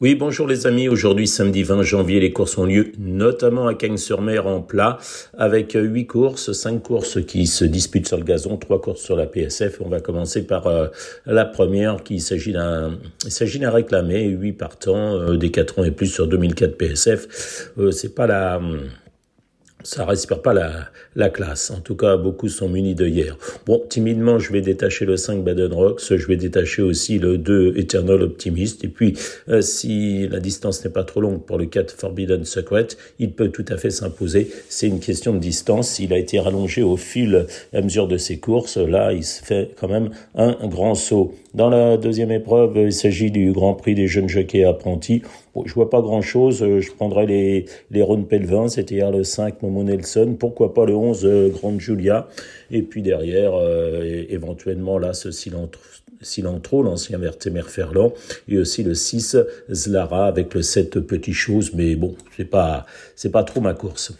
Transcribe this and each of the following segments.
Oui, bonjour les amis. Aujourd'hui, samedi 20 janvier, les courses ont lieu notamment à Cagnes-sur-Mer en plat avec huit courses, cinq courses qui se disputent sur le gazon, trois courses sur la PSF. On va commencer par euh, la première qui s'agit d'un, il s'agit d'un réclamé, huit partants, euh, des 4 ans et plus sur 2004 PSF. Euh, c'est pas la, ça respire pas la, la classe. En tout cas, beaucoup sont munis hier. Bon, timidement, je vais détacher le 5 Baden Rocks, je vais détacher aussi le 2 Eternal Optimist, et puis, euh, si la distance n'est pas trop longue pour le 4 Forbidden Secret, il peut tout à fait s'imposer. C'est une question de distance. Il a été rallongé au fil à mesure de ses courses. Là, il se fait quand même un grand saut. Dans la deuxième épreuve, il s'agit du Grand Prix des jeunes jockeys apprentis. Je vois pas grand-chose. Je prendrai les, les Ron Pelvin, hier le 5 Momo Nelson. Pourquoi pas le 11 euh, Grande Julia. Et puis derrière, euh, éventuellement, là, ce Cilantro, l'ancien Vertemer Ferland, et aussi le 6 Zlara avec le 7 Petit Chose. Mais bon, c'est pas, c'est pas trop ma course.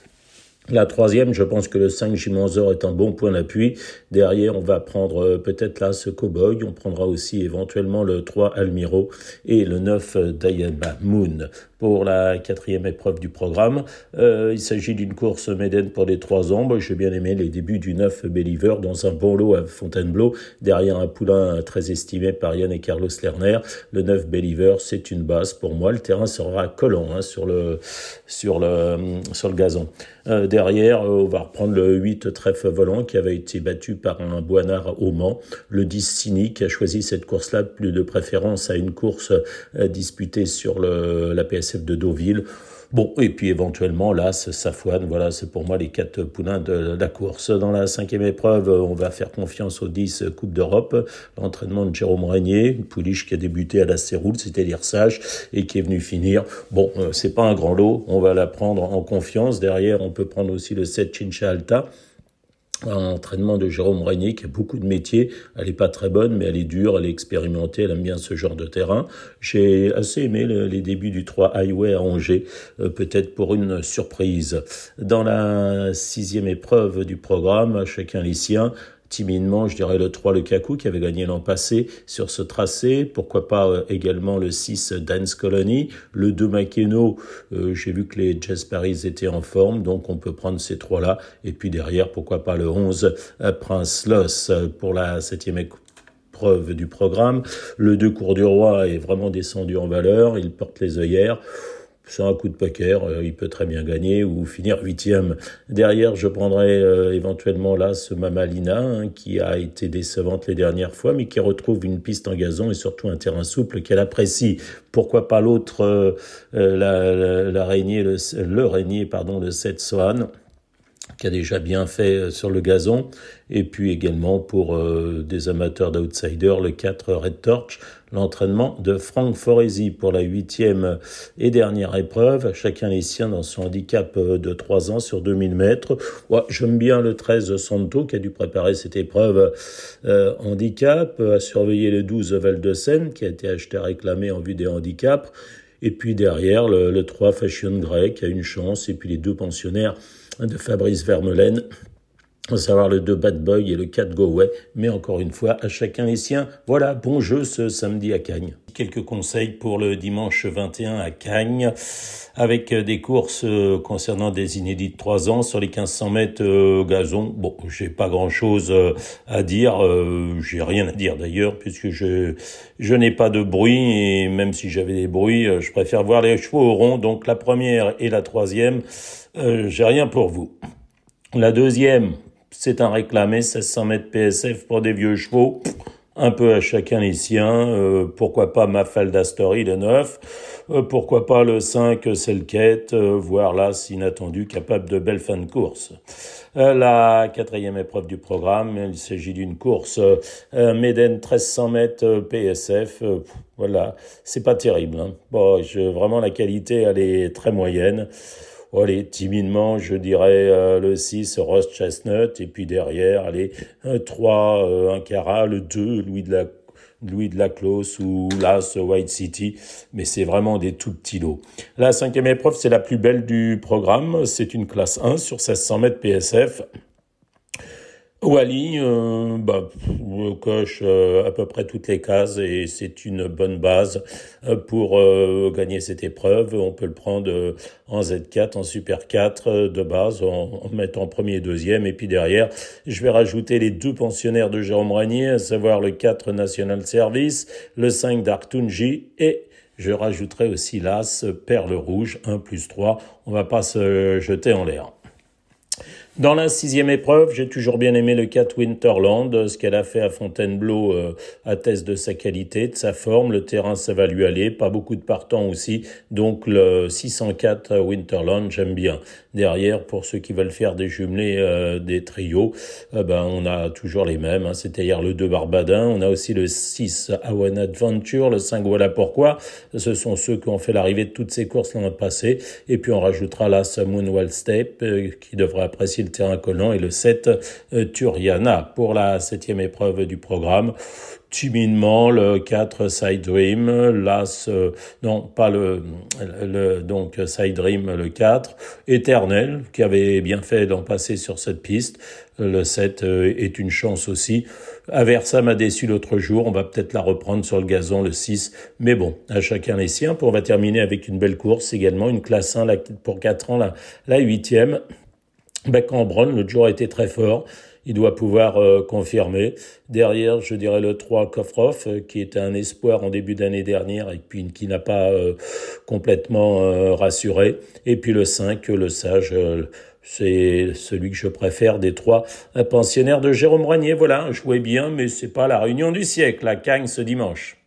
La troisième, je pense que le 5 Jimanzor est un bon point d'appui. Derrière, on va prendre euh, peut-être là ce Cowboy. On prendra aussi éventuellement le 3 Almiro et le 9 Dayaba Moon pour la quatrième épreuve du programme. Euh, il s'agit d'une course Méden pour les trois ombres. J'ai bien aimé les débuts du 9 Believer dans un bon lot à Fontainebleau, derrière un poulain très estimé par Yann et Carlos Lerner. Le 9 Believer, c'est une base pour moi. Le terrain sera collant hein, sur, le, sur, le, sur le gazon. Euh, derrière, euh, on va reprendre le 8 Trèfle Volant qui avait été battu par un Boinard au Mans. Le 10 Cynique a choisi cette course-là plus de préférence à une course disputée sur le, la PS de Deauville. Bon, et puis éventuellement, là, Safouane, voilà, c'est pour moi les quatre poulains de la course. Dans la cinquième épreuve, on va faire confiance aux 10 Coupe d'Europe. L'entraînement de Jérôme Régnier, pouliche qui a débuté à la Séroule, c'était l'Irsage, et qui est venu finir. Bon, euh, c'est pas un grand lot, on va la prendre en confiance. Derrière, on peut prendre aussi le 7 Chincha Alta un entraînement de Jérôme Régnier qui a beaucoup de métiers. Elle est pas très bonne, mais elle est dure, elle est expérimentée, elle aime bien ce genre de terrain. J'ai assez aimé les débuts du 3 Highway à Angers, euh, peut-être pour une surprise. Dans la sixième épreuve du programme, chacun les siens, timidement, je dirais le 3 le Kaku qui avait gagné l'an passé sur ce tracé, pourquoi pas euh, également le 6 Dance Colony, le 2 Makeno, euh, j'ai vu que les Jazz Paris étaient en forme, donc on peut prendre ces trois-là, et puis derrière, pourquoi pas le 11 euh, Prince Loss pour la septième épreuve du programme, le 2 Cours du Roi est vraiment descendu en valeur, il porte les œillères, c'est un coup de poker, euh, il peut très bien gagner ou finir huitième. Derrière, je prendrai euh, éventuellement là ce Mamalina hein, qui a été décevante les dernières fois, mais qui retrouve une piste en gazon et surtout un terrain souple qu'elle apprécie. Pourquoi pas l'autre, euh, la, la, le, le régnier, pardon, le 7 Swan qui a déjà bien fait euh, sur le gazon, et puis également pour euh, des amateurs d'outsiders, le 4 Red Torch, l'entraînement de Franck Foresi pour la huitième et dernière épreuve, chacun les siens dans son handicap euh, de 3 ans sur 2000 mètres. Ouais, J'aime bien le 13 Santo qui a dû préparer cette épreuve handicap, à surveiller le 12 Val de Seine qui a été acheté réclamé en vue des handicaps, et puis derrière le, le 3 Fashion qui a une chance, et puis les deux pensionnaires de Fabrice Vermelaine, à savoir le 2 Bad Boy et le 4 Go Away, mais encore une fois, à chacun les siens. Voilà, bon jeu ce samedi à Cagnes. Quelques conseils pour le dimanche 21 à Cagnes, avec des courses euh, concernant des inédits de 3 ans sur les 1500 mètres euh, gazon. Bon, j'ai pas grand chose euh, à dire, j'ai rien à dire d'ailleurs, puisque je, je n'ai pas de bruit, et même si j'avais des bruits, je préfère voir les chevaux au rond, donc la première et la troisième, j'ai rien pour vous. La deuxième, c'est un réclamé 1600 mètres PSF pour des vieux chevaux. Un peu à chacun les siens. Euh, pourquoi pas Mafalda Story, le 9. Euh, pourquoi pas le 5 Selket, euh, voire là, inattendu, capable de belles fins de course. la quatrième épreuve du programme, il s'agit d'une course Méden 1300 mètres PSF. voilà, c'est pas terrible. Hein. Bon, vraiment la qualité, elle est très moyenne. Allez, timidement, je dirais euh, le 6, Ross Chestnut, et puis derrière, allez, un 3, euh, un Cara, le 2, Louis de la Louis de la Clos ou l'As White City, mais c'est vraiment des tout petits lots. La cinquième épreuve, c'est la plus belle du programme, c'est une classe 1 sur 1600 mètres PSF. Wally, euh, bah, coche euh, à peu près toutes les cases et c'est une bonne base euh, pour euh, gagner cette épreuve. On peut le prendre en Z4, en Super 4 de base, en, en, mettant premier et deuxième. Et puis derrière, je vais rajouter les deux pensionnaires de Jérôme Ragnier, à savoir le 4 National Service, le 5 d'Artunji et je rajouterai aussi l'As Perle Rouge 1 plus 3. On va pas se jeter en l'air. Dans la sixième épreuve, j'ai toujours bien aimé le 4 Winterland. Ce qu'elle a fait à Fontainebleau euh, atteste de sa qualité, de sa forme. Le terrain, ça va lui aller. Pas beaucoup de partants aussi. Donc le 604 Winterland, j'aime bien. Derrière, pour ceux qui veulent faire des jumelés, euh, des trios, euh, ben, on a toujours les mêmes. Hein. Hier le 2 Barbadin. On a aussi le 6 Awan Adventure, le 5 Voilà Pourquoi. Ce sont ceux qui ont fait l'arrivée de toutes ces courses l'an passé. Et puis on rajoutera la Moonwell Step, qui devrait apprécier le terrain collant, et le 7 euh, Turiana. Pour la septième épreuve du programme, timidement le 4 Side Dream, l'As, non pas le, le donc Side Dream le 4, Éternel qui avait bien fait d'en passer sur cette piste, le 7 euh, est une chance aussi. Aversa m'a déçu l'autre jour, on va peut-être la reprendre sur le gazon le 6, mais bon, à chacun les siens. On va terminer avec une belle course également, une classe 1 pour 4 ans, la, la 8e. Beck-en-Bronn, le jour a été très fort. Il doit pouvoir euh, confirmer. Derrière, je dirais le 3 Kofrov, euh, qui était un espoir en début d'année dernière et puis qui n'a pas euh, complètement rassuré. Et puis le 5, le Sage, c'est celui que je préfère des trois pensionnaires de Jérôme Rognier. Voilà, jouez bien, mais c'est pas la réunion du siècle, la Cagne ce dimanche.